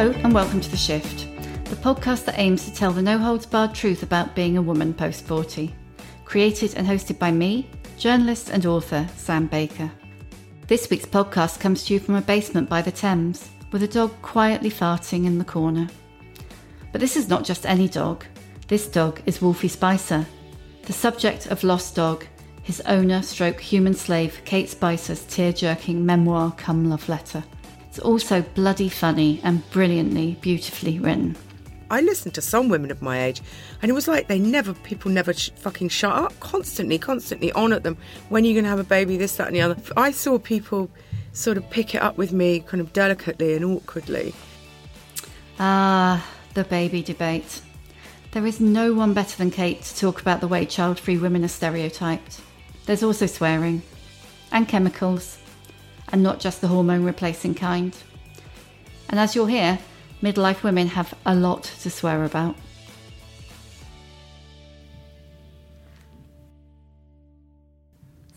Hello, and welcome to The Shift, the podcast that aims to tell the no holds barred truth about being a woman post 40. Created and hosted by me, journalist and author Sam Baker. This week's podcast comes to you from a basement by the Thames, with a dog quietly farting in the corner. But this is not just any dog. This dog is Wolfie Spicer, the subject of Lost Dog, his owner stroke human slave Kate Spicer's tear jerking memoir come love letter. It's also bloody funny and brilliantly, beautifully written. I listened to some women of my age, and it was like they never, people never sh- fucking shut up, constantly, constantly on at them. When are you going to have a baby? This, that, and the other. I saw people sort of pick it up with me kind of delicately and awkwardly. Ah, the baby debate. There is no one better than Kate to talk about the way child free women are stereotyped. There's also swearing, and chemicals, and not just the hormone replacing kind. And as you'll hear, midlife women have a lot to swear about.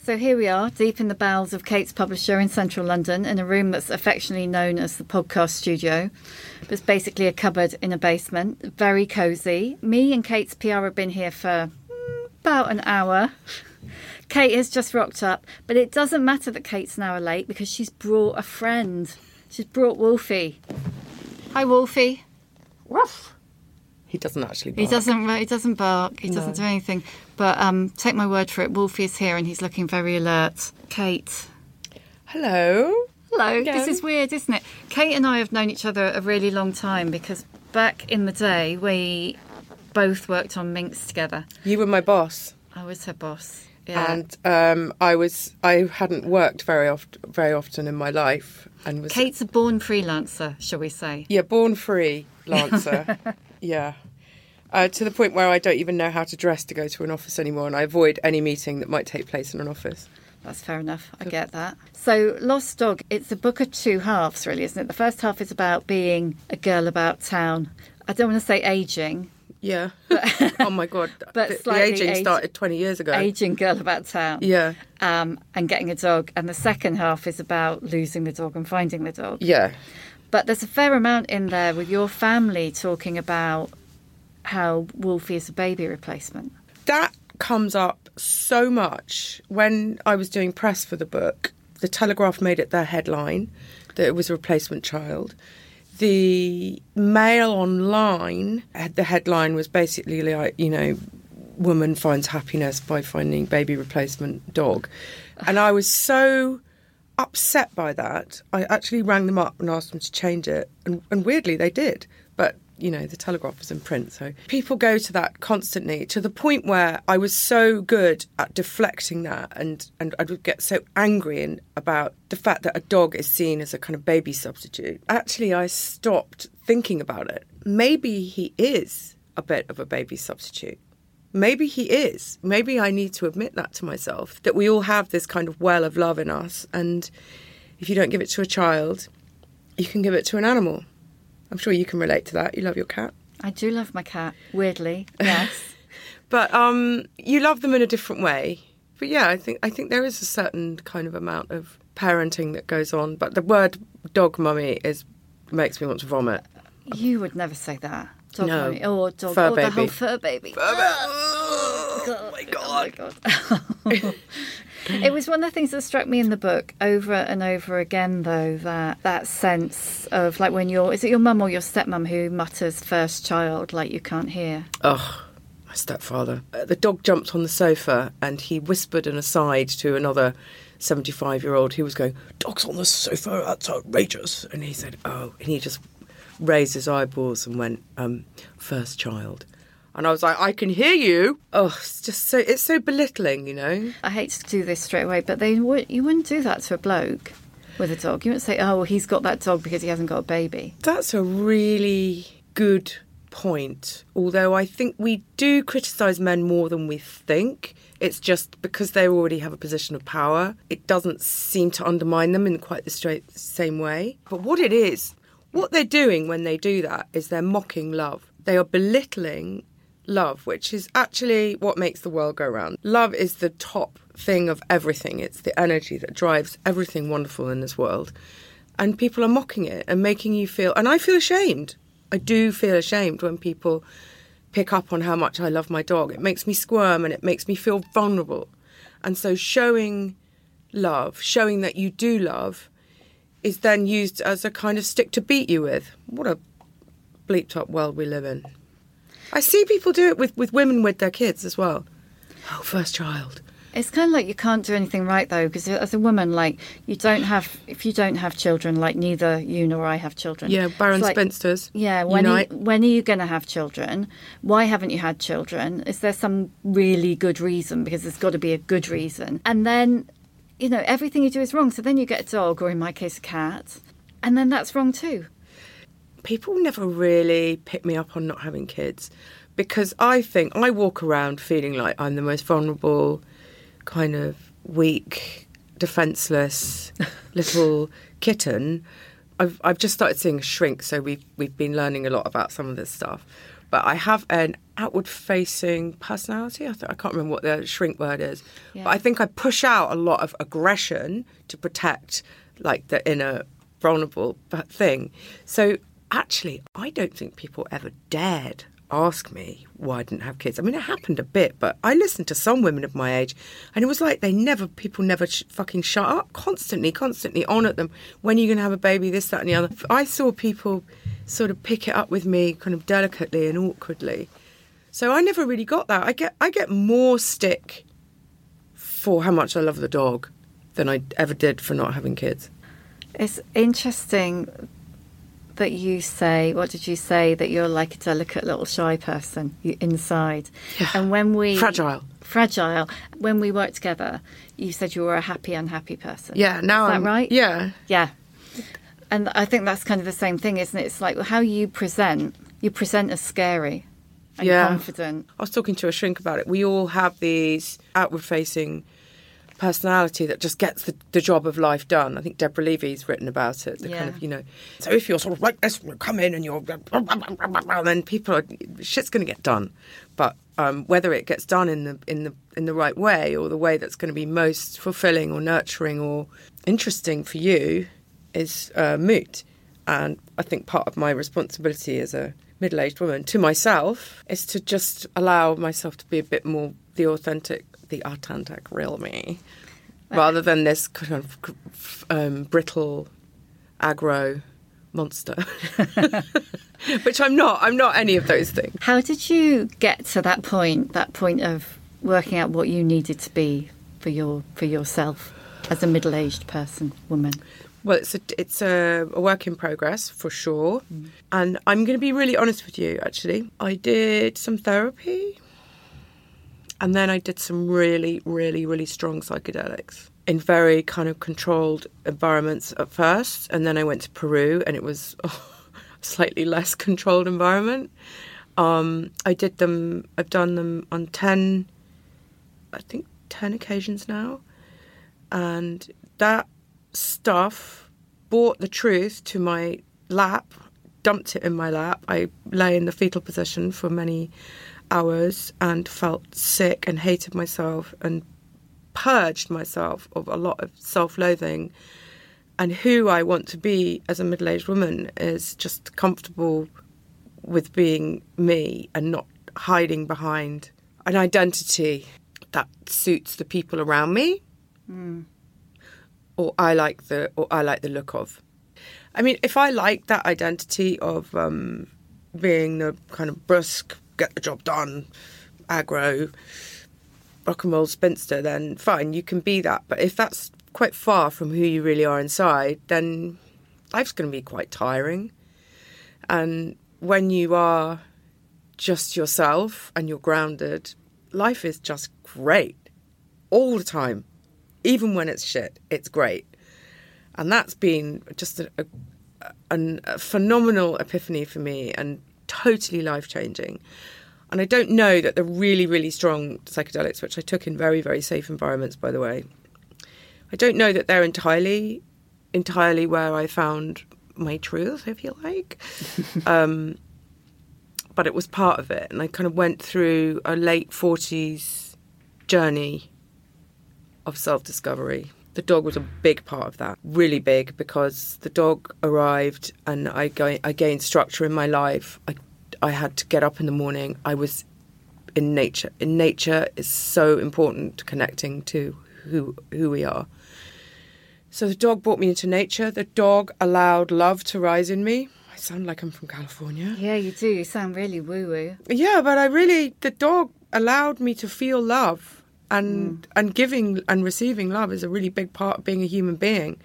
So here we are, deep in the bowels of Kate's publisher in central London, in a room that's affectionately known as the podcast studio. It's basically a cupboard in a basement, very cosy. Me and Kate's PR have been here for mm, about an hour. Kate has just rocked up, but it doesn't matter that Kate's an hour late because she's brought a friend. She's brought Wolfie. Hi, Wolfie. Ruff. He doesn't actually. He doesn't. He doesn't bark. He doesn't do anything. But um, take my word for it. Wolfie is here and he's looking very alert. Kate. Hello. Hello. This is weird, isn't it? Kate and I have known each other a really long time because back in the day we both worked on Minx together. You were my boss, I was her boss. Yeah. and um, I was. I hadn't worked very often, very often in my life, and was Kate's a born freelancer, shall we say? yeah, born free lancer. yeah. Uh, to the point where I don't even know how to dress to go to an office anymore, and I avoid any meeting that might take place in an office. That's fair enough. I get that. So, Lost Dog, it's a book of two halves, really, isn't it? The first half is about being a girl about town. I don't want to say aging, Yeah. oh my god. But the, the aging age- started twenty years ago. aging girl about town. Yeah. Um, and getting a dog. And the second half is about losing the dog and finding the dog. Yeah. But there's a fair amount in there with your family talking about how Wolfie is a baby replacement. That comes up so much when I was doing press for the book. The Telegraph made it their headline that it was a replacement child. The Mail online, uh, the headline was basically like, you know, woman finds happiness by finding baby replacement dog. And I was so upset by that. I actually rang them up and asked them to change it. And, and weirdly, they did. But, you know, the Telegraph was in print. So people go to that constantly to the point where I was so good at deflecting that. And, and I would get so angry in, about the fact that a dog is seen as a kind of baby substitute. Actually, I stopped thinking about it. Maybe he is a bit of a baby substitute. maybe he is. Maybe I need to admit that to myself that we all have this kind of well of love in us. And if you don't give it to a child, you can give it to an animal. I'm sure you can relate to that. You love your cat. I do love my cat, weirdly, yes. But um, you love them in a different way. But yeah, I think I think there is a certain kind of amount of parenting that goes on. But the word dog mummy is makes me want to vomit. you would never say that. Dog No. mommy. Or dog Fur or the whole baby. fur baby. Oh my god. Oh my god! It was one of the things that struck me in the book over and over again, though, that that sense of like when you're, is it your mum or your stepmom who mutters first child like you can't hear. Ugh, my stepfather. Uh, the dog jumped on the sofa and he whispered an aside to another 75 year old who was going, Dog's on the sofa, that's outrageous. And he said, Oh, and he just raised his eyeballs and went, um, First child. And I was like, I can hear you. Oh, it's just so, it's so belittling, you know? I hate to do this straight away, but they would you wouldn't do that to a bloke with a dog. You wouldn't say, "Oh, well, he's got that dog because he hasn't got a baby." That's a really good point. Although I think we do criticise men more than we think. It's just because they already have a position of power, it doesn't seem to undermine them in quite the straight same way. But what it is, what they're doing when they do that is they're mocking love. They are belittling love, which is actually what makes the world go round. Love is the top thing of everything. It's the energy that drives everything wonderful in this world. And people are mocking it and making you feel, and I feel ashamed. I do feel ashamed when people pick up on how much I love my dog. It makes me squirm and it makes me feel vulnerable. And so showing love, showing that you do love, is then used as a kind of stick to beat you with. What a bleeped up world we live in. I see people do it with, with women with their kids as well. Oh, first child. It's kind of like you can't do anything right though, because as a woman, like you don't have if you don't have children, like neither you nor I have children. Yeah, Baron like- Spinsters. Yeah, when are, when are you going to have children? Why haven't you had children? Is there some really good reason? Because there's got to be a good reason. And then, you know, everything you do is wrong. So then you get a dog, or in my case, a cat, and then that's wrong too. People never really pick me up on not having kids because I think I walk around feeling like I'm the most vulnerable, kind of weak, defenseless little kitten. I've I've just started seeing a shrink, so we've we've been learning a lot about some of this stuff. But I have an outward-facing personality. I, th- I can't remember what the shrink word is, Yeah. but I think I push out a lot of aggression to protect, like the inner vulnerable thing. So actually, I don't think people ever dared ask me why I didn't have kids. I mean, it happened a bit, but I listened to some women of my age, and it was like they never, people never sh- fucking shut up. Constantly, constantly on at them. When are you going to have a baby? This, that, and the other. I saw people sort of pick it up with me, kind of delicately and awkwardly. So I never really got that. I get, I get more stick for how much I love the dog than I ever did for not having kids. It's interesting that you say, what did you say, that you're like a delicate little shy person you, inside. Yeah. And when we. Fragile. Fragile. When we worked together, you said you were a happy, unhappy person. Yeah, now Is that I'm right? Yeah, Yeah. And I think that's kind of the same thing, isn't it? It's like how you present. You present as scary and Yeah. confident. I was talking to a shrink about it. We all have these outward facing personality that just gets the, the job of life done. I think Deborah Levy's written about it. The kind of, you know, so if you're sort of like this, you come in and you're, then people are, shit's going to get done. But um, whether it gets done in the in the in the right way or the way that's going to be most fulfilling or nurturing or interesting for you is uh, moot. And I think part of my responsibility as a middle aged woman to myself is to just allow myself to be a bit more the authentic, the authentic real me, rather than this kind of um, brittle, aggro monster. Which I'm not. I'm not any of those things. How did you get to that point? That point of working out what you needed to be for your for yourself as a middle-aged person, woman. Well, it's a it's a, a work in progress for sure, and I'm going to be really honest with you. Actually, I did some therapy, and then I did some really, really, really strong psychedelics in very kind of controlled environments at first, and then I went to Peru, and it was a slightly less controlled environment, Um, I did them. I've done them on ten, I think ten occasions now, and that stuff brought the truth to my lap, dumped it in my lap. I lay in the fetal position for many hours and felt sick and hated myself and purged myself of a lot of self-loathing. And who I want to be as a middle-aged woman is just comfortable with being me and not hiding behind an identity that suits the people around me or I like the or I like the look of. I mean, if I like that identity of um, being the kind of brusque, get the job done, aggro, rock and roll spinster, then fine, you can be that. But if that's quite far from who you really are inside, then life's going to be quite tiring. And when you are just yourself and you're grounded, life is just great all the time. Even when it's shit, it's great. And that's been just a, a, a phenomenal epiphany for me and totally life changing. And I don't know that the really, really strong psychedelics, which I took in very, very safe environments, by the way, I don't know that they're entirely, entirely where I found my truth, if you like. um, but it was part of it, and I kind of went through a late forties journey of self-discovery. The dog was a big part of that, really big, because the dog arrived, and I, ga- I gained structure in my life. I, I had to get up in the morning. I was in nature. In nature is so important connecting to who who we are. So the dog brought me into nature. The dog allowed love to rise in me. I sound like I'm from California. Yeah, you do. You sound really woo woo. Yeah, but I really the dog allowed me to feel love and mm. and giving and receiving love is a really big part of being a human being.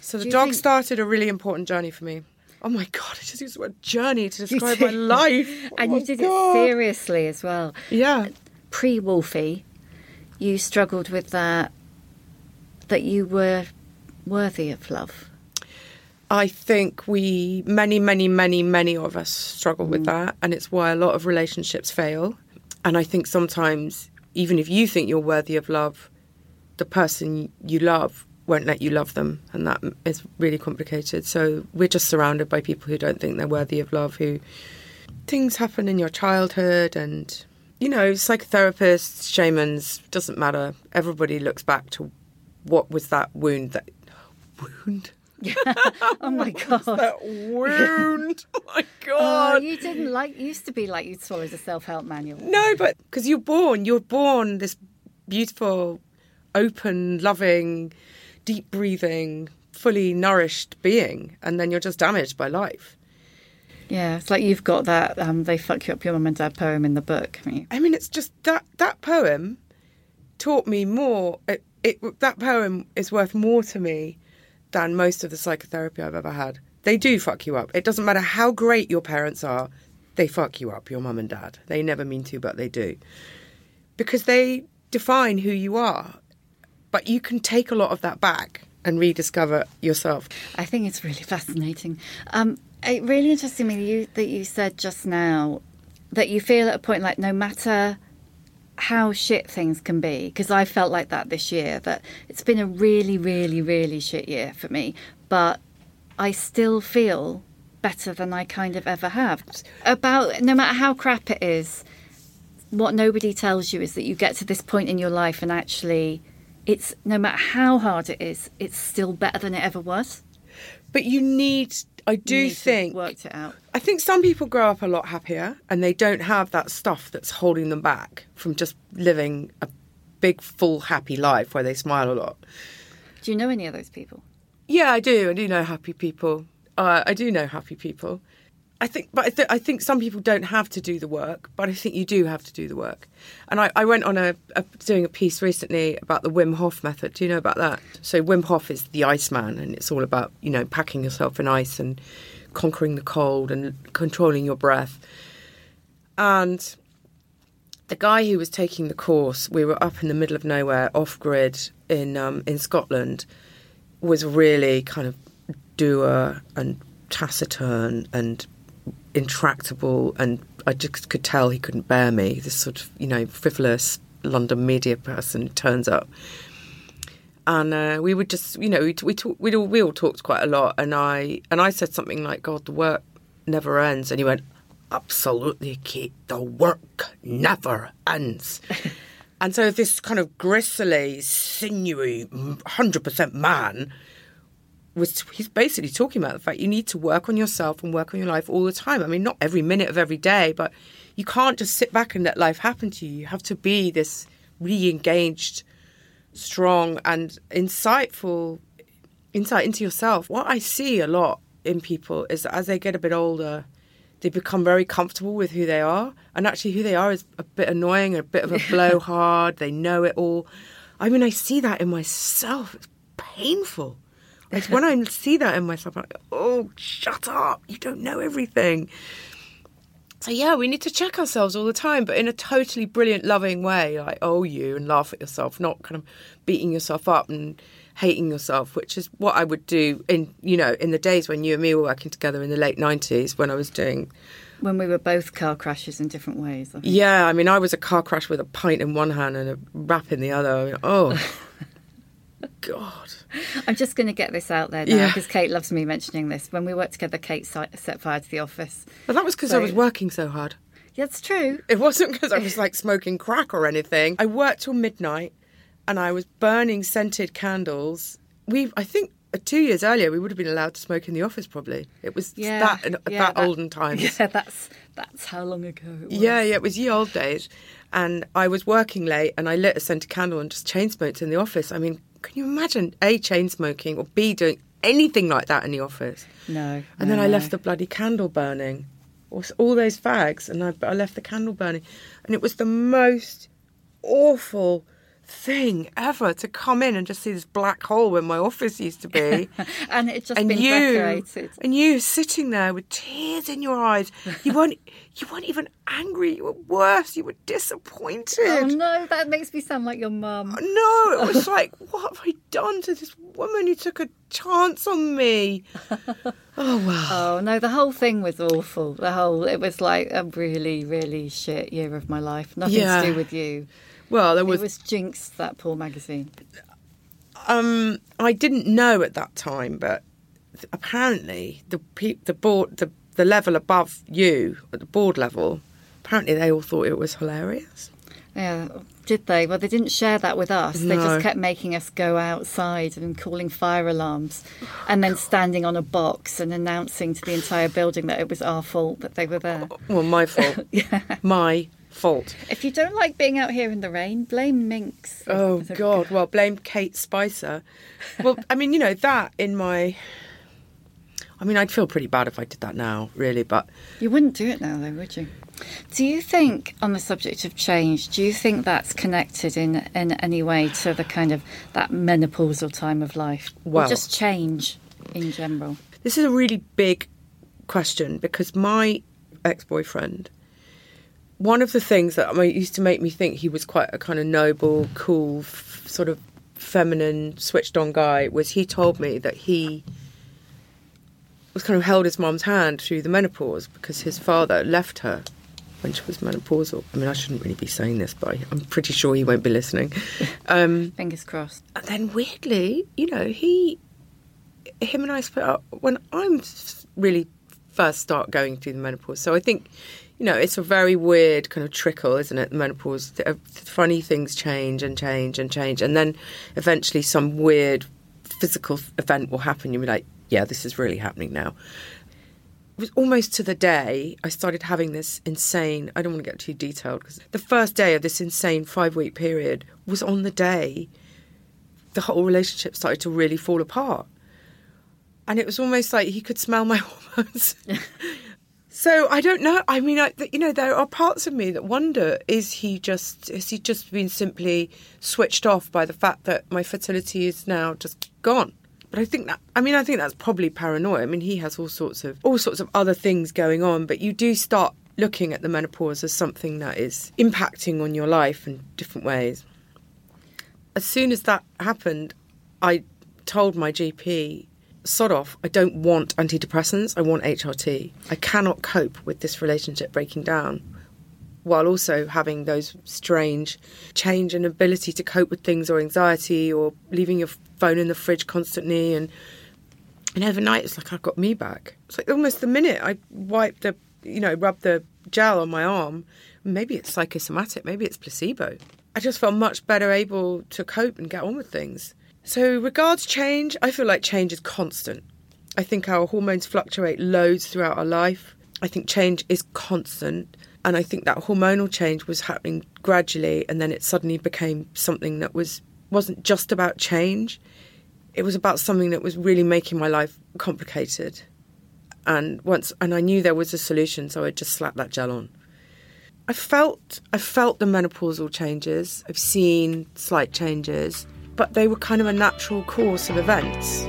So the Do dog think- started a really important journey for me. Oh my god, I just used the word journey to describe my life. Oh and Oh you did God. it seriously as well. Yeah. Pre Wolfie, you struggled with that, that you were worthy of love. I think we, many, many, many, many of us struggle with mm. that. And it's why a lot of relationships fail. And I think sometimes, even if you think you're worthy of love, the person you love won't let you love them. And that is really complicated. So we're just surrounded by people who don't think they're worthy of love, who things happen in your childhood and. You know, psychotherapists, shamans, doesn't matter. Everybody looks back to what was that wound that wound? Oh my god! that wound. oh my Oh, god. you didn't like. Used to be like you'd swallowed a self-help manual. no, but because you're born, you're born this beautiful, open, loving, deep breathing, fully nourished being, and then you're just damaged by life. Yeah, it's like you've got that. Um, they fuck you up your mum and dad poem in the book. I mean, it's just that that poem taught me more. It, it that poem is worth more to me than most of the psychotherapy I've ever had. They do fuck you up. It doesn't matter how great your parents are, they fuck you up, your mum and dad. They never mean to, but they do. Because they define who you are. But you can take a lot of that back and rediscover yourself. I think it's really fascinating. Um, it really interested me you, that you said just now that you feel at a point like no matter how shit things can be, because I felt like that this year, that it's been a really, really, really shit year for me, but I still feel better than I kind of ever have. About no matter how crap it is, what nobody tells you is that you get to this point in your life and actually it's no matter how hard it is, it's still better than it ever was. But you need, I do You need to have think, worked it out. I think some people grow up a lot happier and they don't have that stuff that's holding them back from just living a big, full, happy life where they smile a lot. Do you know any of those people? Yeah, I do. I do know happy people. Uh, I do know happy people. I think, but I, th- I think some people don't have to do the work, but I think you do have to do the work. And I, I went on a, a doing a piece recently about the Wim Hof method. Do you know about that? So Wim Hof is the Iceman, and it's all about you know packing yourself in ice and conquering the cold and controlling your breath. And the guy who was taking the course, we were up in the middle of nowhere, off grid in um, in Scotland, was really kind of doer and taciturn and intractable and I just could tell he couldn't bear me. This sort of you know frivolous London media person turns up, and uh, we would just you know we we talk, we all we all talked quite a lot, and I and I said something like, "God, the work never ends," and he went, "Absolutely, Kate, the work never ends." and so this kind of gristly, sinewy, hundred percent man was he's basically talking about the fact you need to work on yourself and work on your life all the time. I mean, not every minute of every day, but you can't just sit back and let life happen to you. You have to be this really engaged, strong, and insightful insight into yourself. What I see a lot in people is that as they get a bit older, they become very comfortable with who they are. And actually, who they are is a bit annoying, a bit of a blowhard. they know it all. I mean, I see that in myself. It's painful. Like when I see that in myself, I'm like, oh, shut up. You don't know everything. So yeah, we need to check ourselves all the time, but in a totally brilliant, loving way, like oh you and laugh at yourself, not kind of beating yourself up and hating yourself, which is what I would do in you know in the days when you and me were working together in the late nineties when I was doing. When we were both car crashes in different ways. I. Yeah, I mean, I was a car crash with a pint in one hand and a rap in the other. I mean, oh God. I'm just going to get this out there now Yeah. because Kate loves me mentioning this. When we worked together, Kate set fire to the office. But that was because I was working so hard. Yeah, it's true. It wasn't because I was like smoking crack or anything. I worked till midnight and I was burning scented candles. We, I think, uh, two years earlier, we would have been allowed to smoke in the office. Probably it was Yeah, that in- yeah, that, olden times. Yeah, that's that's how long ago it was. Yeah, yeah, it was ye old days. And I was working late and I lit a scented candle and just chain smoked in the office. I mean, can you imagine A, chain smoking or B, doing anything like that in the office? No. And no, then I no. left the bloody candle burning, all, all those fags, and I, I left the candle burning. And it was the most awful thing ever to come in and just see this black hole where my office used to be. and it just and been you decorated. and you sitting there with tears in your eyes. You weren't you weren't even angry. You were worse. You were disappointed. Oh no, that makes me sound like your mum. Uh, no, it was like, what have I done to this woman who took a chance on me? Oh wow. Oh no, the whole thing was awful. The whole it was like a really, really shit year of my life. Nothing Yeah. to do with you. Well, there It was, was Jinx, that poor magazine. um I didn't know at that time, but apparently the pe- the board the the level above you at the board level, apparently they all thought it was hilarious. Yeah, did they? Well, they didn't share that with us. They just kept making us go outside and calling fire alarms, and then standing on a box and announcing to the entire building that it was our fault that they were there. Well, my fault. yeah. My fault. If you don't like being out here in the rain, blame Minx. Oh God! Well, blame Kate Spicer. Well, I mean, you know that in my. I mean, I'd feel pretty bad if I did that now, really. But You wouldn't do it now, though, would you? Do you think, on the subject of change, do you think that's connected in in any way to the kind of that menopausal time of life, Well- or just change in general? this is a really big question because my ex-boyfriend. One of the things that I mean, used to make me think he was quite a kind of noble, cool, f- sort of feminine, switched-on guy was he told me that he was kind of held his mum's hand through the menopause because his father left her when she was menopausal. I mean, I shouldn't really be saying this, but I'm pretty sure he won't be listening. Um, Fingers crossed. and then weirdly, you know, he, him and I split up when I'm really first start going through the menopause. So I think, you know, it's a very weird kind of trickle, isn't it? The menopause, uh, funny things change and change and change, and then eventually some weird physical event will happen. You'll be like, yeah, this is really happening now. It was almost to the day I started having this insane. I don't want to get too detailed because the first day of this insane five week period was on the day the whole relationship started to really fall apart. And it was almost like he could smell my hormones. so I don't know. I mean, I, you know, there are parts of me that wonder: is he just has he just been simply switched off by the fact that my fertility is now just gone? But I think that I mean I think that's probably paranoia. I mean he has all sorts of all sorts of other things going on, but you do start looking at the menopause as something that is impacting on your life in different ways as soon as that happened, I told my GP, sod off. I don't want antidepressants. I want HRT. I cannot cope with this relationship breaking down while also having those strange change and ability to cope with things or anxiety or leaving your phone in the fridge constantly and and overnight it's like I've got me back. It's like almost the minute I wipe the you know, rub the gel on my arm, maybe it's psychosomatic, maybe it's placebo. I just felt much better able to cope and get on with things. So regards change, I feel like change is constant. I think our hormones fluctuate loads throughout our life. I think change is constant. And I think that hormonal change was happening gradually and then it suddenly became something that was wasn't just about change. It was about something that was really making my life complicated. And once and I knew there was a solution, so I just slapped that gel on. I felt I felt the menopausal changes. I've seen slight changes, but they were kind of a natural course of events.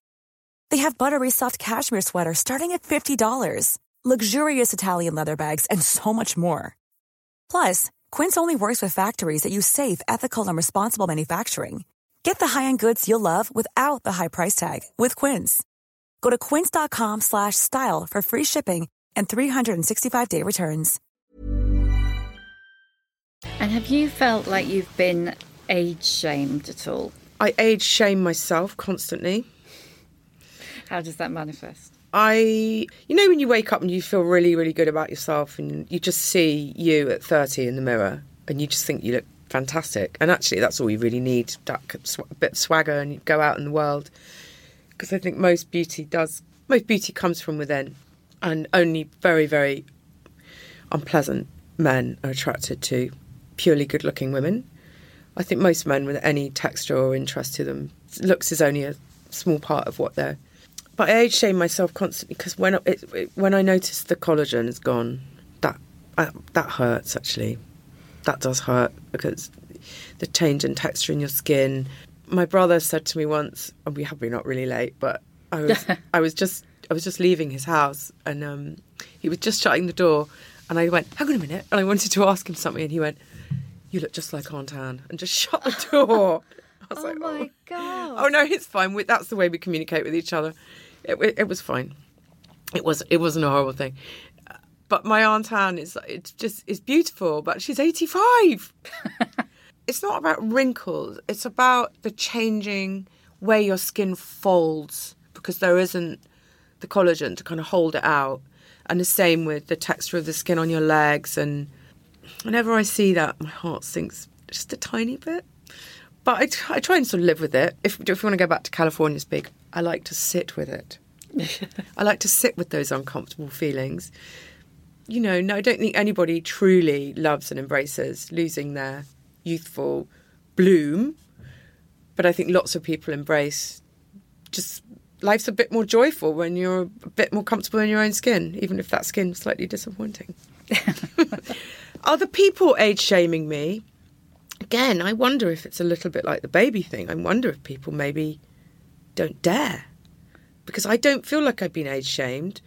They have buttery soft cashmere sweaters starting at $50, luxurious Italian leather bags, and so much more. Plus, Quince only works with factories that use safe, ethical, and responsible manufacturing. Get the high-end goods you'll love without the high price tag with Quince. Go to quince.com slash style for free shipping and 365-day returns. And have you felt like you've been age shamed at all? I age shame myself constantly. How does that manifest? I, you know, when you wake up and you feel really, really good about yourself and you just see you at 30 in the mirror and you just think you look fantastic. And actually, that's all you really need that bit of swagger and you go out in the world. Because I think most beauty does, most beauty comes from within. And only very, very unpleasant men are attracted to purely good looking women. I think most men with any texture or interest to them, looks is only a small part of what they're but I age shame myself constantly because when it, it, when I notice the collagen is gone, that uh, that hurts actually. That does hurt because the change in texture in your skin. My brother said to me once, and we have been up really late, but I was I was just I was just leaving his house and um, he was just shutting the door, and I went, "Hang on a minute," and I wanted to ask him something, and he went, "You look just like Aunt Anne," and just shut the door. Oh like, oh. my god! Oh no, it's fine. We, that's the way we communicate with each other. It, it, it was fine. It was it wasn't a horrible thing. But my aunt Anne is it's just is beautiful, but she's eighty five. it's not about wrinkles. It's about the changing way your skin folds because there isn't the collagen to kind of hold it out. And the same with the texture of the skin on your legs. And whenever I see that, my heart sinks just a tiny bit. But I, try and sort of live with it. If, if you want to go back to California speak, I like to sit with it. I like to sit with those uncomfortable feelings. You know, no, I don't think anybody truly loves and embraces losing their youthful bloom. But I think lots of people embrace just life's a bit more joyful when you're a bit more comfortable in your own skin, even if that skin's slightly disappointing. Are the people age shaming me? Again, I wonder if it's a little bit like the baby thing. I wonder if people maybe don't dare. Because I don't feel like I've been age shamed,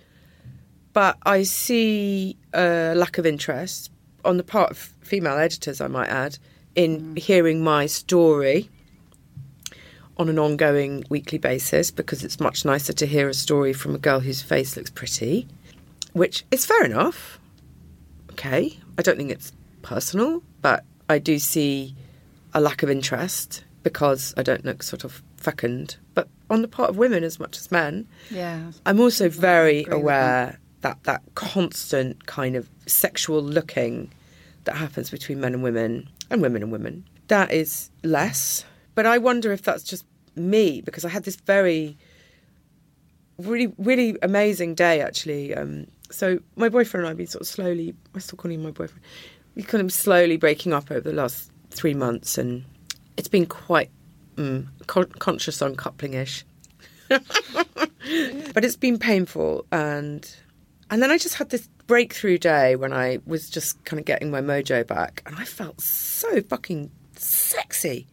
but I see a lack of interest on the part of female editors, I might add, in mm. hearing my story on an ongoing weekly basis because it's much nicer to hear a story from a girl whose face looks pretty, which is fair enough. Okay, I don't think it's personal, but I do see a lack of interest because I don't look sort of fecund. But on the part of women as much as men, Yeah. I'm also very aware that that constant kind of sexual looking that happens between men and women and women and women that is less. But I wonder if that's just me because I had this very really really amazing day actually. Um, so my boyfriend and I have been sort of slowly I still call him my boyfriend. We kind of slowly breaking up over the last three months and it's been quite mm, con- conscious uncoupling ish but it's been painful and and then I just had this breakthrough day when I was just kind of getting my mojo back and I felt so fucking sexy.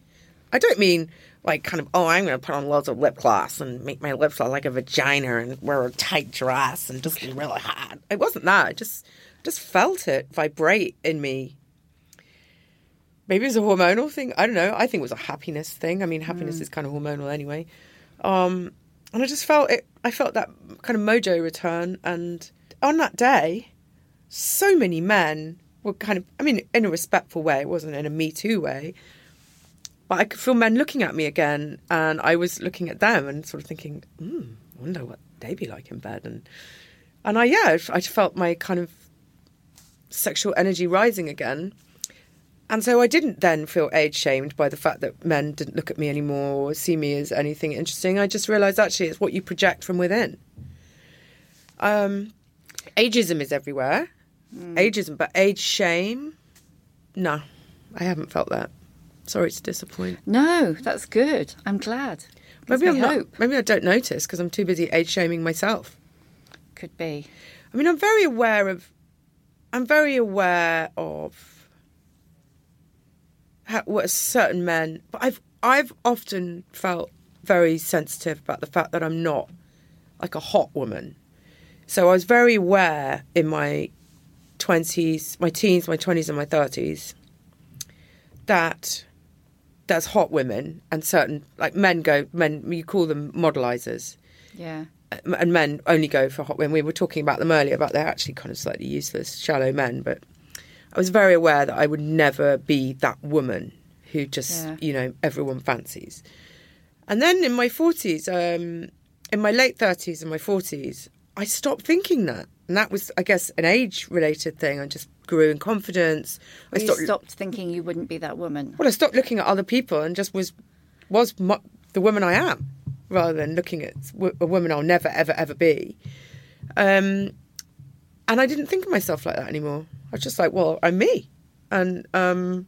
I don't mean like kind of oh I'm going to put on loads of lip gloss and make my lips look like a vagina and wear a tight dress and just be really hot. It wasn't that. I just just felt it vibrate in me. Maybe it was a hormonal thing. I don't know. I think it was a happiness thing. I mean, happiness is kind of hormonal anyway. Um, and I just felt it. I felt that kind of mojo return. And on that day, so many men were kind of. I mean, in a respectful way. It wasn't in a Me Too way. But I could feel men looking at me again, and I was looking at them and sort of thinking, hmm, I wonder what they'd be like in bed. And and I yeah, I felt my kind of sexual energy rising again. And so I didn't then feel age shamed by the fact that men didn't look at me anymore or see me as anything interesting. I just realised actually it's what you project from within. Um, ageism is everywhere. Ageism, but age shame, no, I haven't felt that. Sorry to disappoint. No, that's good. I'm glad. Maybe I'm not. hope. Maybe I don't notice because I'm too busy age shaming myself. Could be. I mean, I'm very aware of. I'm very aware of how, what certain men. But I've I've often felt very sensitive about the fact that I'm not like a hot woman. So I was very aware in my twenties, my teens, my twenties, and my thirties that there's hot women and certain like men go men. You call them modelizers Yeah. And men only go for hot women. We were talking about them earlier, but they're actually kind of slightly useless, shallow men. But I was very aware that I would never be that woman who just, Yeah. you know, everyone fancies. And then in my 40s, um, in my late 30s and my 40s, I stopped thinking that. And that was, I guess, an age related thing. I just grew in confidence. I You stopped thinking you wouldn't be that woman. well, I stopped looking at other people and just was was mo- the woman I am, rather than looking at a woman I'll never, ever, ever be. Um, and I didn't think of myself like that anymore. I was just like, well, I'm me, and um,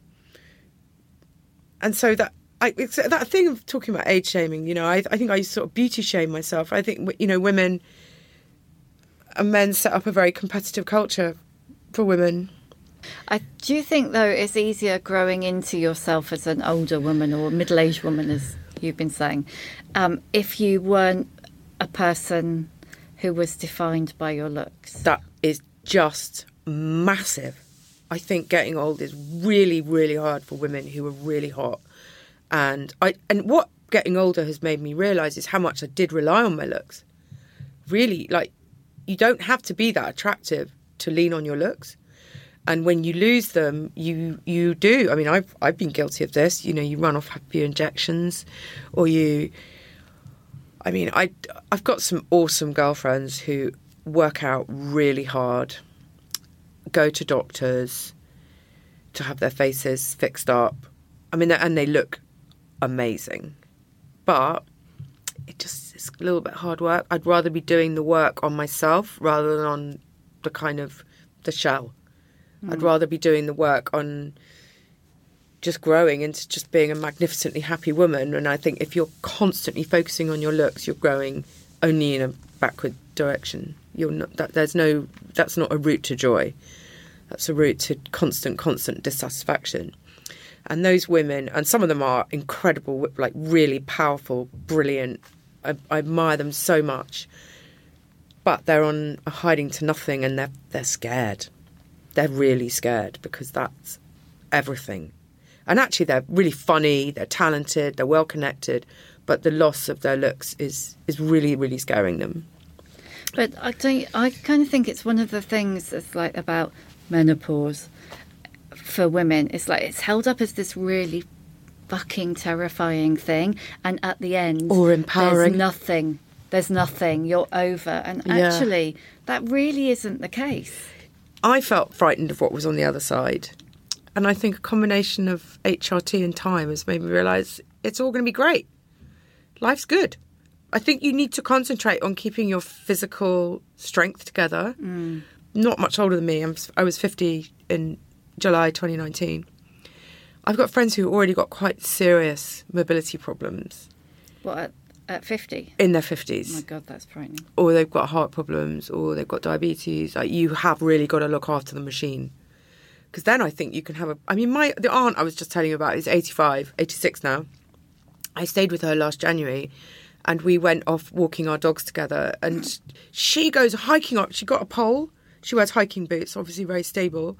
and so that. I, that thing of talking about age shaming, you know, I, I think I sort of beauty shame myself. I think, you know, women and men set up a very competitive culture for women. I do think though it's easier growing into yourself as an older woman or middle-aged woman, as you've been saying, um, if you weren't a person who was defined by your looks. that is just massive. I think getting old is really, really hard for women who are really hot. And I and what getting older has made me realise is how much I did rely on my looks. Really, like you don't have to be that attractive to lean on your looks. And when you lose them, you you do. I mean, I've I've been guilty of this. You know, you run off happy injections, or you I mean, I I've got some awesome girlfriends who work out really hard, go to doctors to have their faces fixed up. I mean, and they look amazing, but it just is a little bit hard work. I'd rather be doing the work on myself rather than on the kind of the shell. I'd mm. rather be doing the work on just growing into just being a magnificently happy woman. And I think if you're constantly focusing on your looks, you're growing only in a backward direction. You're not that there's no that's not a route to joy. That's a route to constant, constant dissatisfaction. And those women, and some of them are incredible, like really powerful, brilliant. I, I admire them so much. But they're on a hiding to nothing, and they're they're scared. They're really scared because that's everything. And actually, they're really funny, they're talented, they're well connected, but the loss of their looks is, is really, really scaring them. But I don't. I kind of think it's one of the things that's like about menopause for women. It's like it's held up as this really fucking terrifying thing, and at the end, Or empowering. There's nothing. There's nothing. You're over, and Yeah. actually, that really isn't the case. I felt frightened of what was on the other side. And I think a combination of HRT and time has made me realise it's all going to be great. Life's good. I think you need to concentrate on keeping your physical strength together. Mm. Not much older than me. I'm, I was 50 in July 2019. I've got friends who already got quite serious mobility problems What at, at fifty? in their Oh my 50s, god, that's frightening. or they've got heart problems, or they've got diabetes. Like you have really got to look after the machine. Because then I think you can have a. I mean, my the aunt I was just telling you about is 85, 86 now. I stayed with her last January, and we went off walking our dogs together. And she goes hiking up. She got a pole. She wears hiking boots, obviously very stable.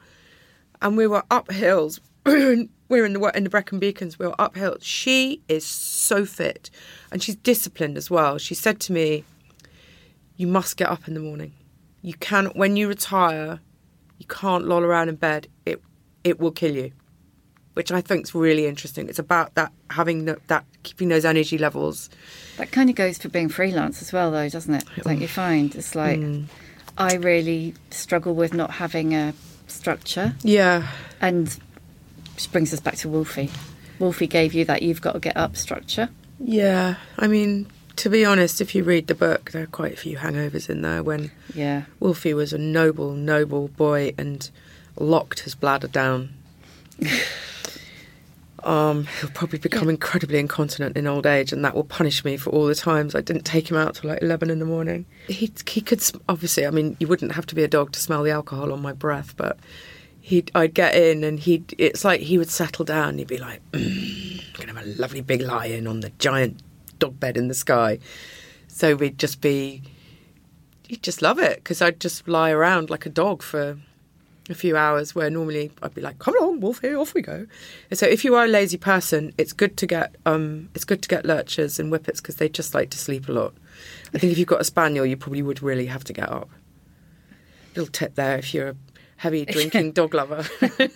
And we were up hills. we were in the in the Brecon Beacons. We were up hills. She is so fit, and she's disciplined as well. She said to me, "You must get up in the morning. You can when you retire, you can't loll around in bed. It it will kill you." Which I think is really interesting. It's about that having the, that keeping those energy levels. That kind of goes for being freelance as well, though, doesn't it? Don't you find? It's like mm. I really struggle with not having a structure, Yeah, and which brings us back to Wolfie. Wolfie gave you that you've got to get up structure. yeah. I mean, to be honest, if you read the book, there are quite a few hangovers in there. When Yeah. Wolfie was a noble, noble boy and locked his bladder down. um, he'll probably become incredibly incontinent in old age, and that will punish me for all the times I didn't take him out till like eleven in the morning. He he could obviously. I mean, you wouldn't have to be a dog to smell the alcohol on my breath, but he'd I'd get in and he'd. It's like he would settle down. He'd be like, mm, "Gonna have a lovely big lie-in on the giant dog bed in the sky." So we'd just be you'd just love it because I'd just lie around like a dog for a few hours where normally I'd be like, come along, Wolfie, off we go. And so if you are a lazy person, it's good to get um, it's good to get lurchers and whippets because they just like to sleep a lot. I think if you've got a spaniel, you probably would really have to get up. Little tip there if you're a heavy drinking dog lover.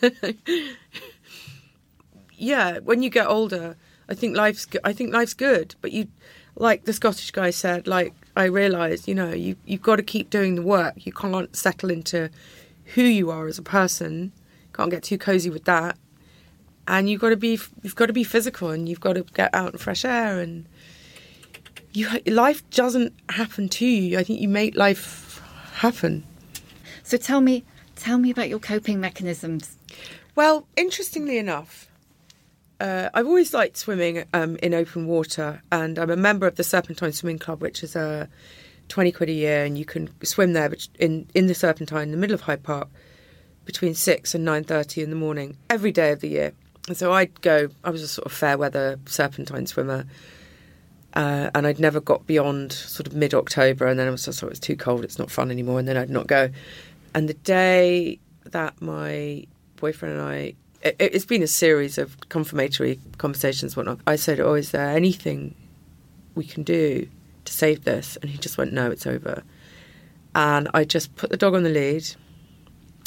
yeah, when you get older, I think life's I think life's good, but you like the Scottish guy said, like I realised, you know, you you've got to keep doing the work. You can't settle into who you are as a person. Can't get too cozy with that. And you've got to be you've got to be physical and you've got to get out in fresh air and you life doesn't happen to you. I think you make life happen. So tell me, tell me about your coping mechanisms. Well, interestingly enough, uh, I've always liked swimming um, in open water, and I'm a member of the Serpentine Swimming Club, which is a twenty quid a year, and you can swim there in in the Serpentine, in the middle of Hyde Park, between six and nine thirty in the morning every day of the year. And so I'd go. I was a sort of fair weather Serpentine swimmer. Uh, and I'd never got beyond sort of mid October, and then I was just thought it's too cold, it's not fun anymore, and then I'd not go. And the day that my boyfriend and I, it, it's been a series of confirmatory conversations, whatnot. I said, "Oh, is there anything we can do to save this?" And he just went, "No, it's over." And I just put the dog on the lead,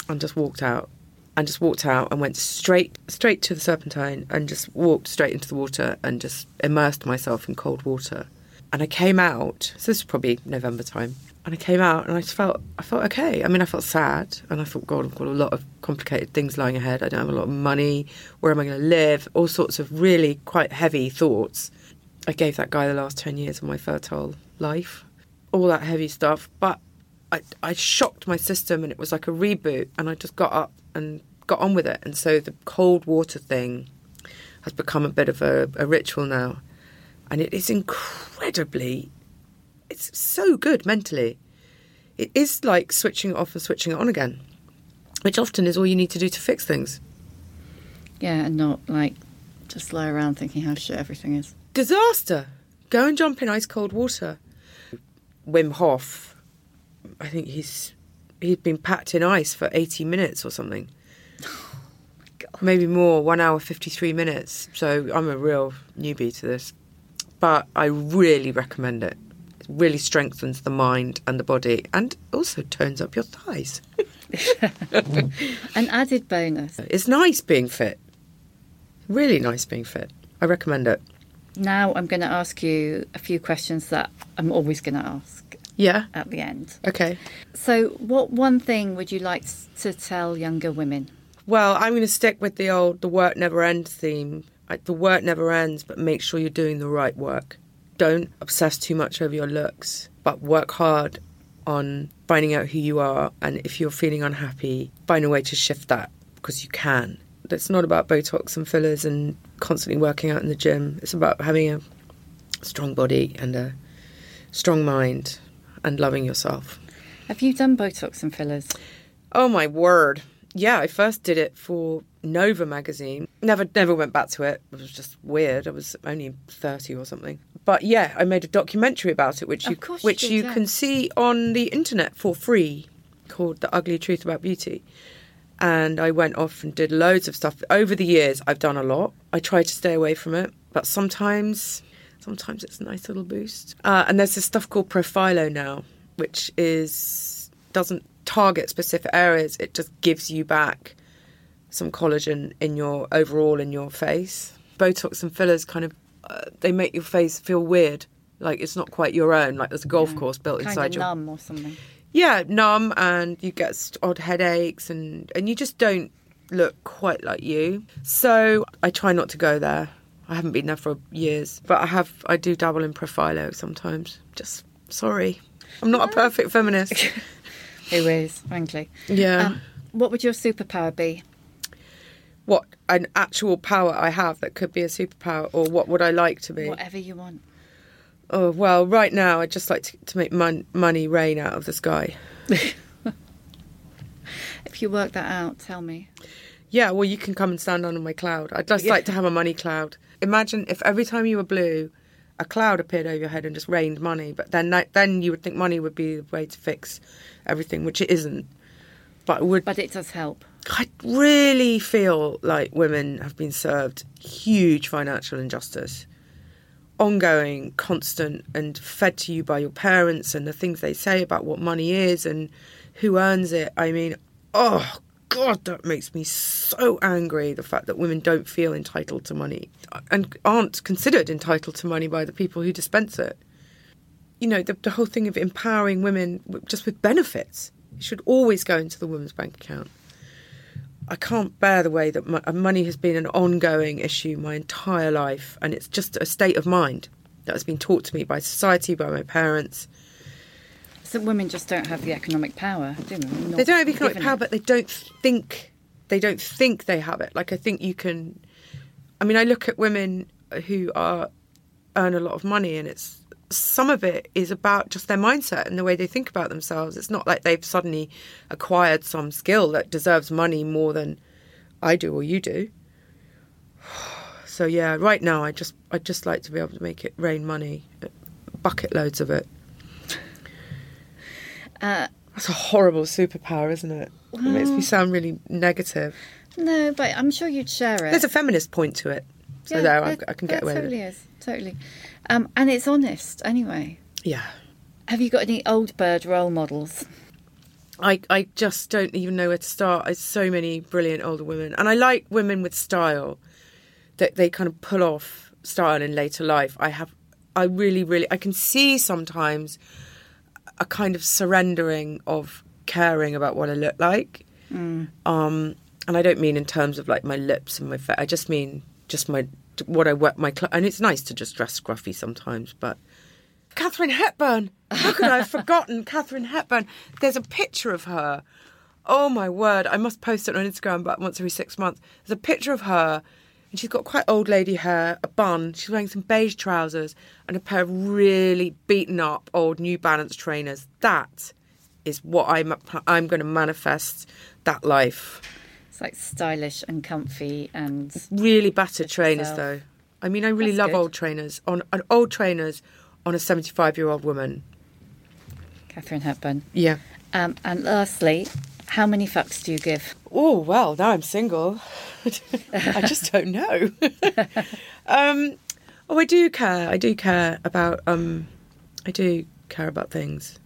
and just walked out, and just walked out and went straight straight to the serpentine, and just walked straight into the water, and just immersed myself in cold water. And I came out. So this was probably November time. And I came out and I felt I felt okay. I mean, I felt sad, and I thought, God, I've got a lot of complicated things lying ahead. I don't have a lot of money. Where am I going to live? All sorts of really quite heavy thoughts. I gave that guy the last ten years of my fertile life, all that heavy stuff. But I, I shocked my system, and it was like a reboot. And I just got up and got on with it. And so the cold water thing has become a bit of a, a ritual now, and it is incredibly it's so good mentally. It is like switching it off and switching it on again, which often is all you need to do to fix things. Yeah, and not like just lie around thinking how shit everything is. Disaster! Go and jump in ice cold water. Wim Hof, I think he's he'd been packed in ice for eighty minutes or something. maybe more, one hour, 53 minutes. So I'm a real newbie to this. But I really recommend it. It really strengthens the mind and the body and also turns up your thighs. An added bonus. It's nice being fit. Really nice being fit. I recommend it. Now I'm going to ask you a few questions that I'm always going to ask Yeah. at the end. Okay. So, what one thing would you like to tell younger women? Well, I'm going to stick with the old the work never ends theme. Like, the work never ends, but make sure you're doing the right work. Don't obsess too much over your looks, but work hard on finding out who you are. And if you're feeling unhappy, find a way to shift that because you can. It's not about Botox and fillers and constantly working out in the gym. It's about having a strong body and a strong mind and loving yourself. Have you done Botox and fillers? Oh my word. Yeah, I first did it for Nova magazine. Never never went back to it. It was just weird. I was only 30 or something. But yeah, I made a documentary about it which you you which did, you yeah. can see on the internet for free called The Ugly Truth About Beauty. And I went off and did loads of stuff. Over the years, I've done a lot. I try to stay away from it, but sometimes sometimes it's a nice little boost. Uh, and there's this stuff called Profhilo now, which is doesn't target specific areas. It just gives you back some collagen in your overall in your face. Botox and fillers kind of uh, they make your face feel weird, like it's not quite your own. Like there's a golf course built Kind inside of your numb or something. yeah numb, and you get odd headaches, and and you just don't look quite like you. So I try not to go there. I haven't been there for years, but I have. I do dabble in Profhilo sometimes. Just sorry, I'm not a perfect feminist. Who is, frankly. Yeah. Um, what would your superpower be? What an actual power I have that could be a superpower, or what would I like to be? Whatever you want. Oh well, right now I'd just like to, to make mon- money rain out of the sky. If you work that out, tell me. Yeah, well, you can come and stand under my cloud. I'd just like to have a money cloud. Imagine if every time you were blue, a cloud appeared over your head and just rained money. But then, that, then you would think money would be the way to fix everything, which it isn't. But it would. But it does help. I really feel like women have been served huge financial injustice. Ongoing, constant, and fed to you by your parents and the things they say about what money is and who earns it. I mean, oh, God, that makes me so angry the fact that women don't feel entitled to money and aren't considered entitled to money by the people who dispense it. You know, the, the whole thing of empowering women just with benefits. Should always go into the women's bank account. I can't bear the way that uh, money has been an ongoing issue my entire life, and it's just a state of mind that has been taught to me by society, by my parents. So women just don't have the economic power, do they? They don't have economic power, it. but they don't think they don't think they have it. Like I think you can. I mean, I look at women who are earn a lot of money, and it's some of it is about just their mindset and the way they think about themselves. It's not like they've suddenly acquired some skill that deserves money more than I do or you do. So yeah, right now I just I just like to be able to make it rain money, bucket loads of it. Uh, That's a horrible superpower, isn't it? It makes me sound really negative. no, but I'm sure you'd share it. There's a feminist point to it. So Yeah, there, I, I can get away totally with it. is, totally. Um, and it's honest, anyway. Yeah. Have you got any old bird role models? I, I just don't even know where to start. There's so many brilliant older women. And I like women with style that they kind of pull off style in later life. I have, I really, really, I can see sometimes a kind of surrendering of caring about what I look like. Um, and I don't mean in terms of like my lips and my face. I just mean just my, what I wear, my, cl- and it's nice to just dress scruffy sometimes, but Katharine Hepburn. How could I have forgotten Katharine Hepburn? There's a picture of her. Oh my word! I must post it on Instagram about once every six months. There's a picture of her, and she's got quite old lady hair, a bun. She's wearing some beige trousers and a pair of really beaten up old New Balance trainers. That is what I'm. I'm going to manifest that life. It's like stylish and comfy and Really battered trainers, yourself. though. I mean, I really That's love good. old trainers. On, on old trainers on a 75 year old woman. Katharine Hepburn. Yeah. Um, and lastly, How many fucks do you give? Oh well, now I'm single. I just don't know. um, oh, I do care. I do care about. Um, I do care about things.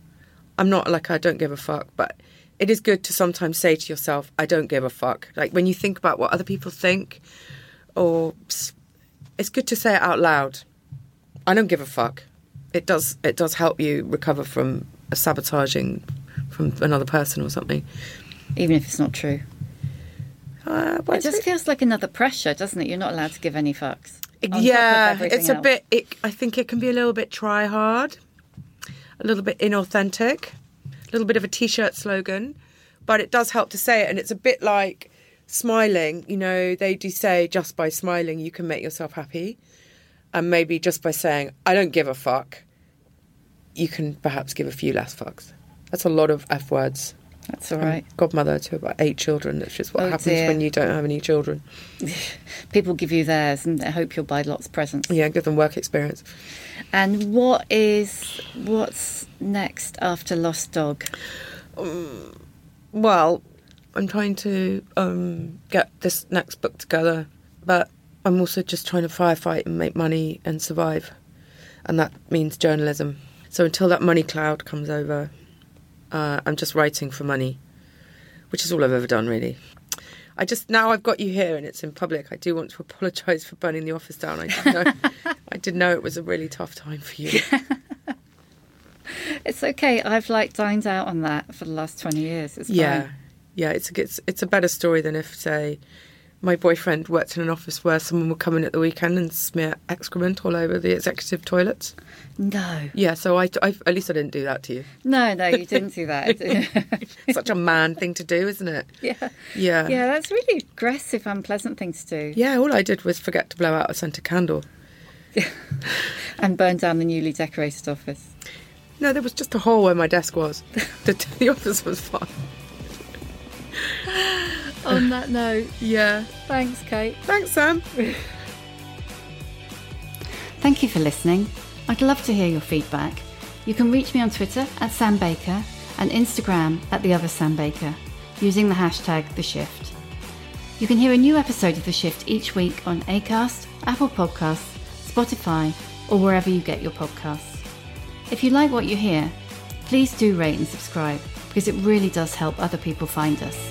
I'm not like I don't give a fuck, but it is good to sometimes say to yourself, "I don't give a fuck." Like when you think about what other people think, or it's good to say it out loud. I don't give a fuck. It does. It does help you recover from a sabotaging from another person or something. Even if it's not true. Uh, It just feels like another pressure, doesn't it? You're not allowed to give any fucks. on top of yeah, it's a else. bit. It, I think it can be a little bit try hard, a little bit inauthentic, little bit of a t-shirt slogan, but it does help to say it, and it's a bit like smiling. You know, they do say just by smiling you can make yourself happy, and maybe just by saying I don't give a fuck, you can perhaps give a few less fucks. That's a lot of f words. That's all I'm godmother to about eight children. That's just what Oh, happens dear. when you don't have any children. People give you theirs and they hope you'll buy lots of presents. Yeah, give them work experience. And what is what's next after Lost Dog? Well, I'm trying to um, get this next book together, but I'm also just trying to firefight and make money and survive. And that means journalism. So until that money cloud comes over, uh, I'm just writing for money, which is all I've ever done, really. I just now I've got you here and it's in public. I do want to apologise for burning the office down. I didn't know, I did know it was a really tough time for you. It's okay. I've like dined out on that for the last twenty years. It's Yeah, fine. yeah. It's a, it's it's a better story than if say my boyfriend worked in an office where someone would come in at the weekend and smear excrement all over the executive toilets. No, Yeah, so I, I at least I didn't do that to you. no, no. You didn't do that. Such a man thing to do, isn't it? yeah, Yeah. yeah. That's really aggressive, unpleasant thing to do. Yeah, all I did was forget to blow out a scented candle. And burn down the newly decorated office. No, there was just a hole where my desk was. The, the office was fine. On that note, Yeah. thanks, Kate. Thanks, Sam. Thank you for listening. I'd love to hear your feedback. You can reach me on Twitter at Sam Baker and Instagram at the other Sam Baker using the hashtag The Shift. You can hear a new episode of The Shift each week on Acast, Apple Podcasts, Spotify, or wherever you get your podcasts. If you like what you hear, please do rate and subscribe because it really does help other people find us.